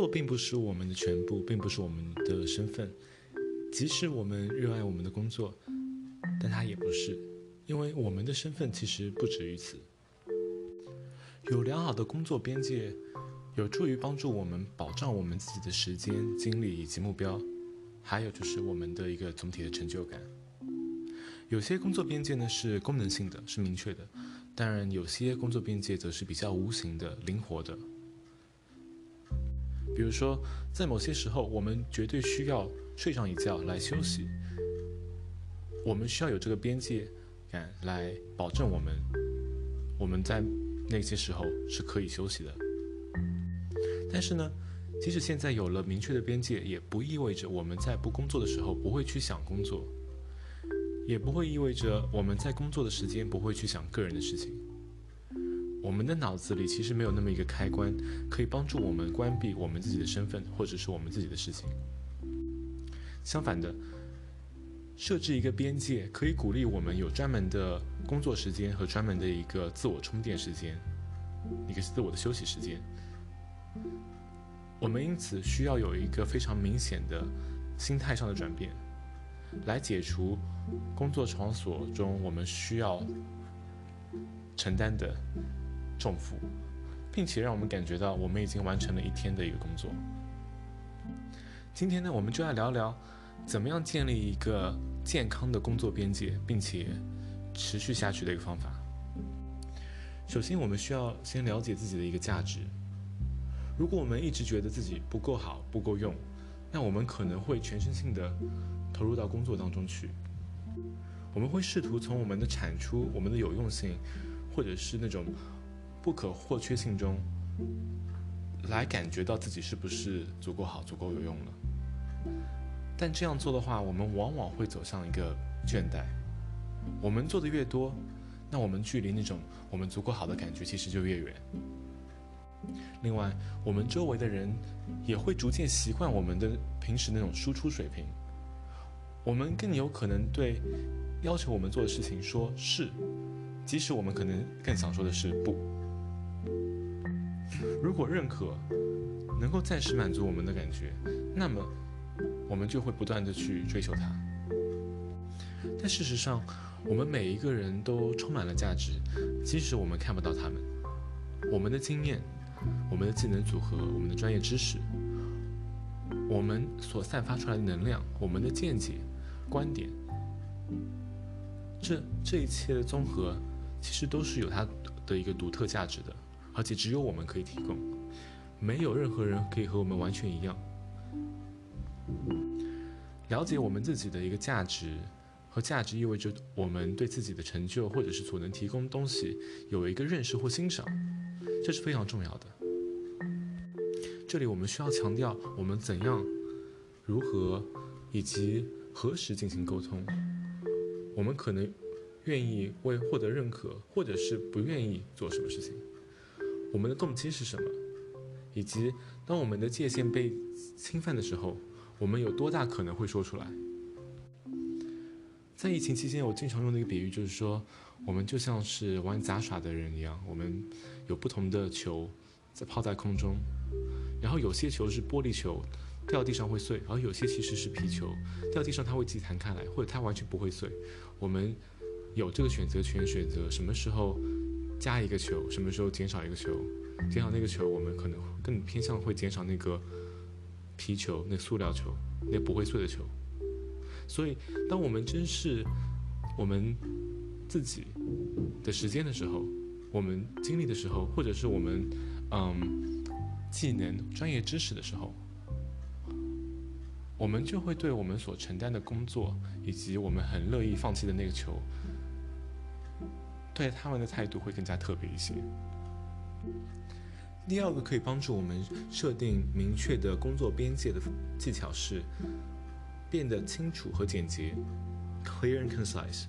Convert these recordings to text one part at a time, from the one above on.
作并不是我们的全部，并不是我们的身份。即使我们热爱我们的工作，但它也不是，因为我们的身份其实不止于此。有良好的工作边界，有助于帮助我们保障我们自己的时间、精力以及目标，还有就是我们的一个总体的成就感。有些工作边界呢是功能性的，是明确的；当然，有些工作边界则是比较无形的、灵活的。比如说，在某些时候，我们绝对需要睡上一觉来休息，我们需要有这个边界感来保证我们，我们在那些时候是可以休息的。但是呢，即使现在有了明确的边界，也不意味着我们在不工作的时候不会去想工作。也不会意味着我们在工作的时间不会去想个人的事情。我们的脑子里其实没有那么一个开关，可以帮助我们关闭我们自己的身份或者是我们自己的事情。相反的，设置一个边界，可以鼓励我们有专门的工作时间和专门的一个自我充电时间，一个自我的休息时间。我们因此需要有一个非常明显的心态上的转变。来解除工作场所中我们需要承担的重负，并且让我们感觉到我们已经完成了一天的一个工作。今天呢，我们就来聊聊怎么样建立一个健康的工作边界，并且持续下去的一个方法。首先，我们需要先了解自己的一个价值。如果我们一直觉得自己不够好、不够用，那我们可能会全身心的。投入到工作当中去，我们会试图从我们的产出、我们的有用性，或者是那种不可或缺性中，来感觉到自己是不是足够好、足够有用了。但这样做的话，我们往往会走向一个倦怠。我们做的越多，那我们距离那种我们足够好的感觉其实就越远。另外，我们周围的人也会逐渐习惯我们的平时那种输出水平。我们更有可能对要求我们做的事情说是，即使我们可能更想说的是不。如果认可能够暂时满足我们的感觉，那么我们就会不断的去追求它。但事实上，我们每一个人都充满了价值，即使我们看不到他们。我们的经验、我们的技能组合、我们的专业知识、我们所散发出来的能量、我们的见解。观点，这这一切的综合，其实都是有它的一个独特价值的，而且只有我们可以提供，没有任何人可以和我们完全一样。了解我们自己的一个价值和价值，意味着我们对自己的成就或者是所能提供东西有一个认识或欣赏，这是非常重要的。这里我们需要强调我们怎样、如何以及。何时进行沟通？我们可能愿意为获得认可，或者是不愿意做什么事情。我们的动机是什么？以及当我们的界限被侵犯的时候，我们有多大可能会说出来？在疫情期间，我经常用的一个比喻就是说，我们就像是玩杂耍的人一样，我们有不同的球在抛在空中，然后有些球是玻璃球。掉地上会碎，而有些其实是皮球，掉地上它会自己弹开来，或者它完全不会碎。我们有这个选择权，选择什么时候加一个球，什么时候减少一个球。减少那个球，我们可能更偏向会减少那个皮球、那塑料球、那不会碎的球。所以，当我们珍视我们自己的时间的时候，我们经历的时候，或者是我们嗯技能、专业知识的时候。我们就会对我们所承担的工作，以及我们很乐意放弃的那个球，对他们的态度会更加特别一些。第二个可以帮助我们设定明确的工作边界的技巧是，变得清楚和简洁，clear and concise。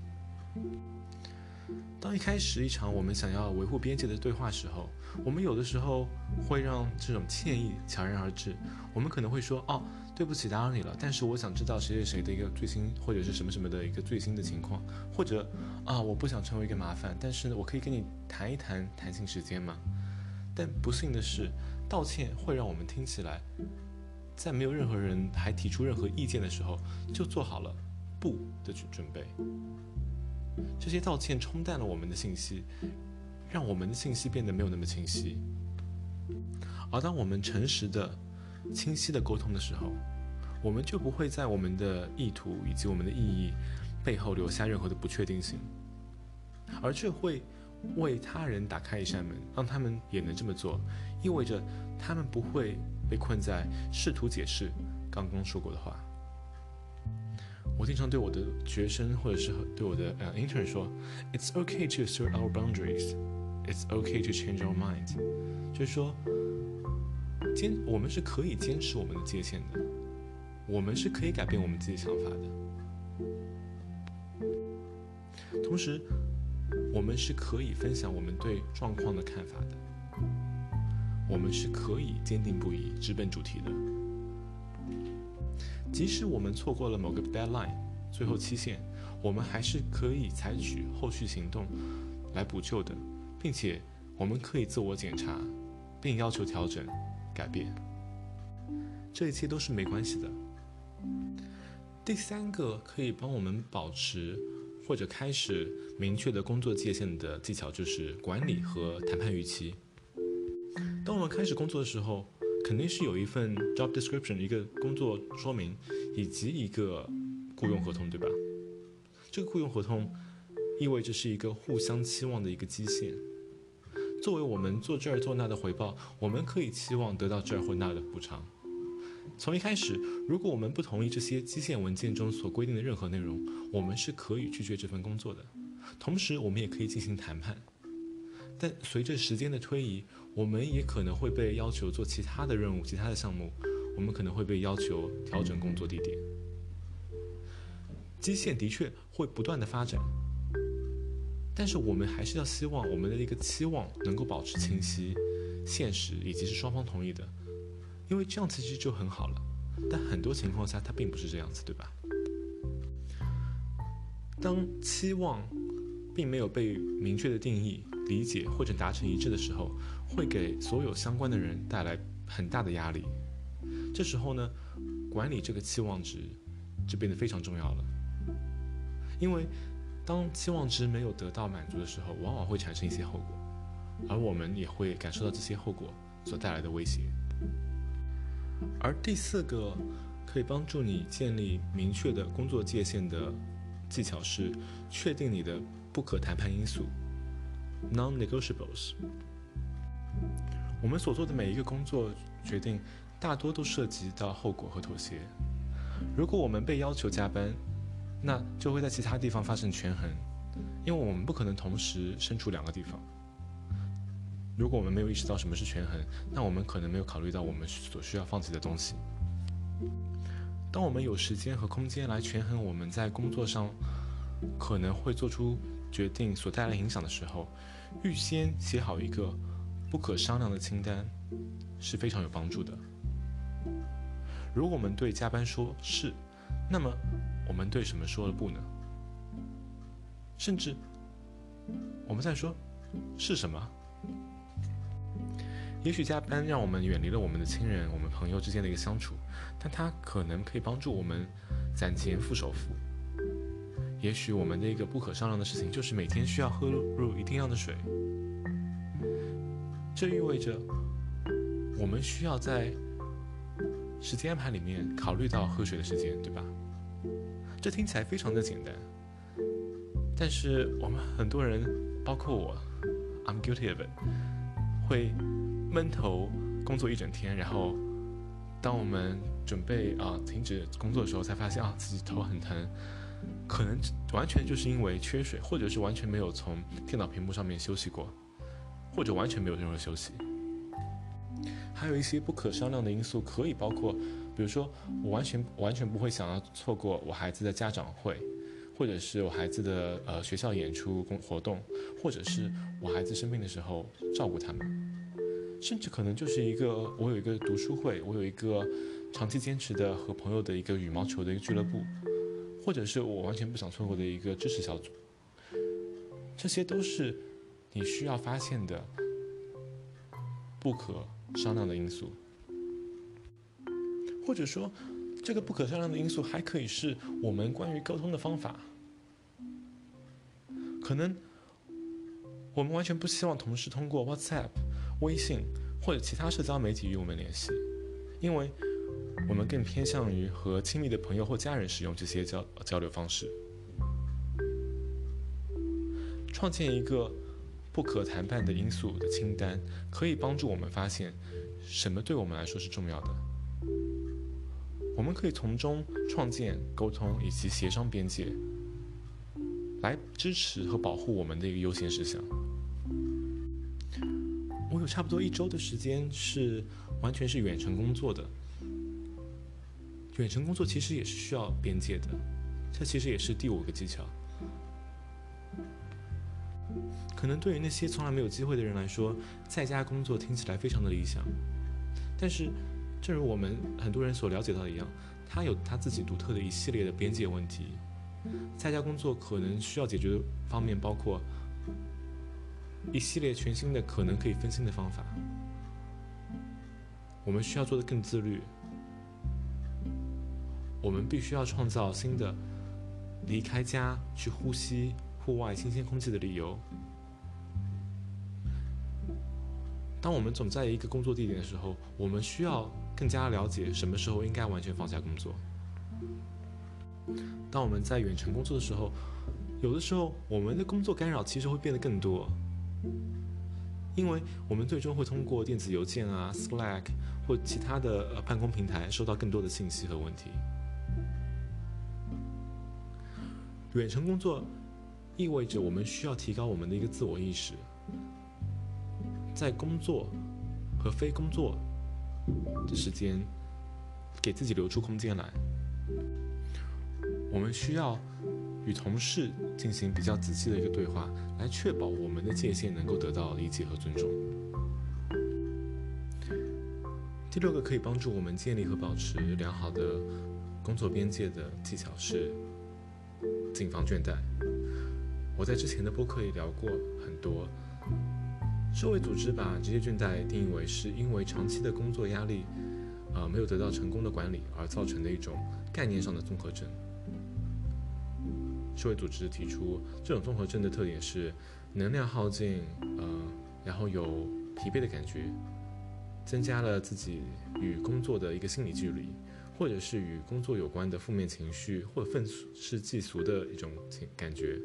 当一开始一场我们想要维护边界的对话时候，我们有的时候会让这种歉意戛然而止。我们可能会说：“哦。”对不起，打扰你了。但是我想知道谁谁谁的一个最新或者是什么什么的一个最新的情况，或者啊，我不想成为一个麻烦，但是我可以跟你谈一谈弹性时间吗？但不幸的是，道歉会让我们听起来，在没有任何人还提出任何意见的时候，就做好了不的准准备。这些道歉冲淡了我们的信息，让我们的信息变得没有那么清晰。而当我们诚实的、清晰的沟通的时候，我们就不会在我们的意图以及我们的意义背后留下任何的不确定性，而这会为他人打开一扇门，让他们也能这么做，意味着他们不会被困在试图解释刚刚说过的话。我经常对我的学生或者是对我的呃 intern 说：“It's okay to assert our boundaries. It's okay to change our minds.” 就是说，坚我们是可以坚持我们的界限的，我们是可以改变我们自己想法的。同时，我们是可以分享我们对状况的看法的，我们是可以坚定不移、直奔主题的。即使我们错过了某个 deadline 最后期限，我们还是可以采取后续行动来补救的，并且我们可以自我检查，并要求调整、改变。这一切都是没关系的。第三个可以帮我们保持或者开始明确的工作界限的技巧，就是管理和谈判预期。当我们开始工作的时候，肯定是有一份 job description，一个工作说明，以及一个雇佣合同，对吧？这个雇佣合同意味着是一个互相期望的一个基线。作为我们做这儿做那的回报，我们可以期望得到这儿或那的补偿。从一开始，如果我们不同意这些基线文件中所规定的任何内容，我们是可以拒绝这份工作的。同时，我们也可以进行谈判。但随着时间的推移，我们也可能会被要求做其他的任务、其他的项目，我们可能会被要求调整工作地点。基线的确会不断的发展，但是我们还是要希望我们的一个期望能够保持清晰、现实以及是双方同意的，因为这样子其实就很好了。但很多情况下它并不是这样子，对吧？当期望并没有被明确的定义。理解或者达成一致的时候，会给所有相关的人带来很大的压力。这时候呢，管理这个期望值就变得非常重要了。因为当期望值没有得到满足的时候，往往会产生一些后果，而我们也会感受到这些后果所带来的威胁。而第四个可以帮助你建立明确的工作界限的技巧是确定你的不可谈判因素。Non-negotiables。我们所做的每一个工作决定，大多都涉及到后果和妥协。如果我们被要求加班，那就会在其他地方发生权衡，因为我们不可能同时身处两个地方。如果我们没有意识到什么是权衡，那我们可能没有考虑到我们所需要放弃的东西。当我们有时间和空间来权衡我们在工作上可能会做出。决定所带来影响的时候，预先写好一个不可商量的清单是非常有帮助的。如果我们对加班说是，那么我们对什么说了不呢？甚至我们在说是什么？也许加班让我们远离了我们的亲人、我们朋友之间的一个相处，但它可能可以帮助我们攒钱付首付。也许我们的一个不可商量的事情就是每天需要喝入一定量的水，这意味着我们需要在时间安排里面考虑到喝水的时间，对吧？这听起来非常的简单，但是我们很多人，包括我，I'm guilty of it，会闷头工作一整天，然后当我们准备啊停止工作的时候，才发现啊自己头很疼。可能完全就是因为缺水，或者是完全没有从电脑屏幕上面休息过，或者完全没有任何休息。还有一些不可商量的因素，可以包括，比如说我完全完全不会想要错过我孩子的家长会，或者是我孩子的呃学校演出工活动，或者是我孩子生病的时候照顾他们，甚至可能就是一个我有一个读书会，我有一个长期坚持的和朋友的一个羽毛球的一个俱乐部。或者是我完全不想错过的一个支持小组，这些都是你需要发现的不可商量的因素，或者说，这个不可商量的因素还可以是我们关于沟通的方法。可能我们完全不希望同事通过 WhatsApp、微信或者其他社交媒体与我们联系，因为我们更偏向于和亲密的朋友或家人使用这些交交流方式。创建一个不可谈判的因素的清单，可以帮助我们发现什么对我们来说是重要的。我们可以从中创建沟通以及协商边界。来支持和保护我们的一个优先事项。我有差不多一周的时间是完全是远程工作的。远程工作其实也是需要边界的，这其实也是第五个技巧。可能对于那些从来没有机会的人来说，在家工作听起来非常的理想。但是，正如我们很多人所了解到的一样，他有他自己独特的一系列的边界问题。在家工作可能需要解决的方面包括一系列全新的可能可以分心的方法。我们需要做的更自律。我们必须要创造新的离开家去呼吸户外新鲜空气的理由。当我们总在一个工作地点的时候，我们需要更加了解什么时候应该完全放下工作。当我们在远程工作的时候，有的时候我们的工作干扰其实会变得更多，因为我们最终会通过电子邮件啊、Slack 或其他的办公平台收到更多的信息和问题。远程工作意味着我们需要提高我们的一个自我意识，在工作和非工作的时间，给自己留出空间来。我们需要与同事进行比较仔细的一个对话，来确保我们的界限能够得到理解和尊重。第六个可以帮助我们建立和保持良好的工作边界的技巧是谨防倦怠。我在之前的播客也聊过很多，社会组织把职业倦怠定义为是因为长期的工作压力，呃，没有得到成功的管理而造成的一种概念上的综合症。社会组织提出，这种综合症的特点是能量耗尽，呃，然后有疲惫的感觉，增加了自己与工作的一个心理距离，或者是与工作有关的负面情绪或愤世嫉俗的一种情感觉，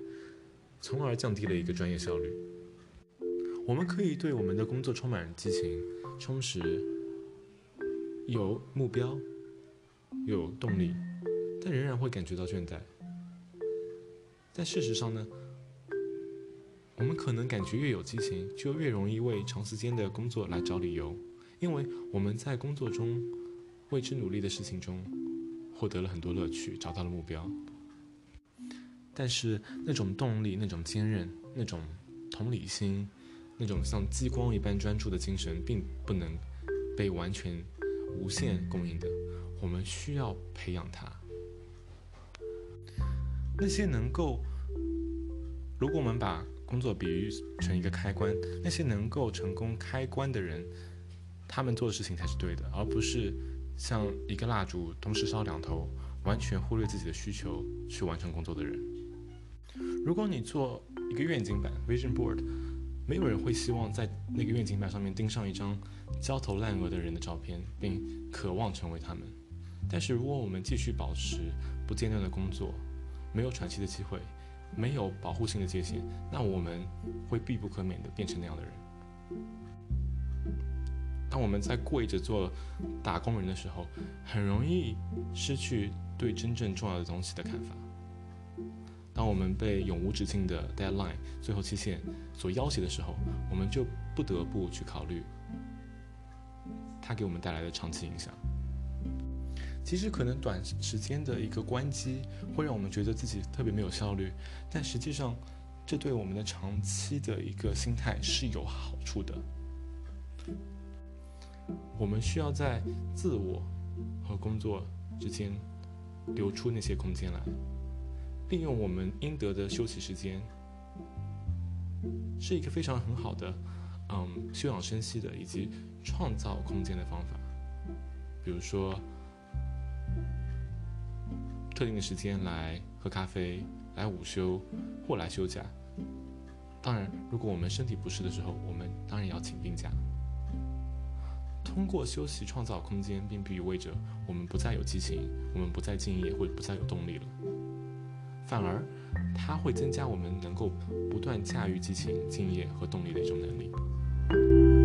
从而降低了一个专业效率。我们可以对我们的工作充满激情、充实，有目标，有动力，但仍然会感觉到倦怠。但事实上呢，我们可能感觉越有激情，就越容易为长时间的工作来找理由，因为我们在工作中为之努力的事情中获得了很多乐趣，找到了目标。但是那种动力、那种坚韧、那种同理心、那种像激光一般专注的精神，并不能被完全无限供应的，我们需要培养它。那些能够，如果我们把工作比喻成一个开关，那些能够成功开关的人，他们做的事情才是对的，而不是像一个蜡烛同时烧两头，完全忽略自己的需求去完成工作的人。如果你做一个愿景板 （vision board），没有人会希望在那个愿景板上面钉上一张焦头烂额的人的照片，并渴望成为他们。但是如果我们继续保持不间断的工作，没有喘息的机会，没有保护性的界限，那我们会必不可免的变成那样的人。当我们在跪着做打工人的时候，很容易失去对真正重要的东西的看法。当我们被永无止境的 deadline 最后期限所要挟的时候，我们就不得不去考虑它给我们带来的长期影响。其实可能短时间的一个关机会让我们觉得自己特别没有效率，但实际上，这对我们的长期的一个心态是有好处的。我们需要在自我和工作之间留出那些空间来，利用我们应得的休息时间，是一个非常很好的嗯休养生息的以及创造空间的方法，比如说特定的时间来喝咖啡、来午休或来休假。当然，如果我们身体不适的时候，我们当然要请病假。通过休息创造空间，并不意味着我们不再有激情，我们不再敬业或者不再有动力了。反而，它会增加我们能够不断驾驭激情、敬业和动力的一种能力。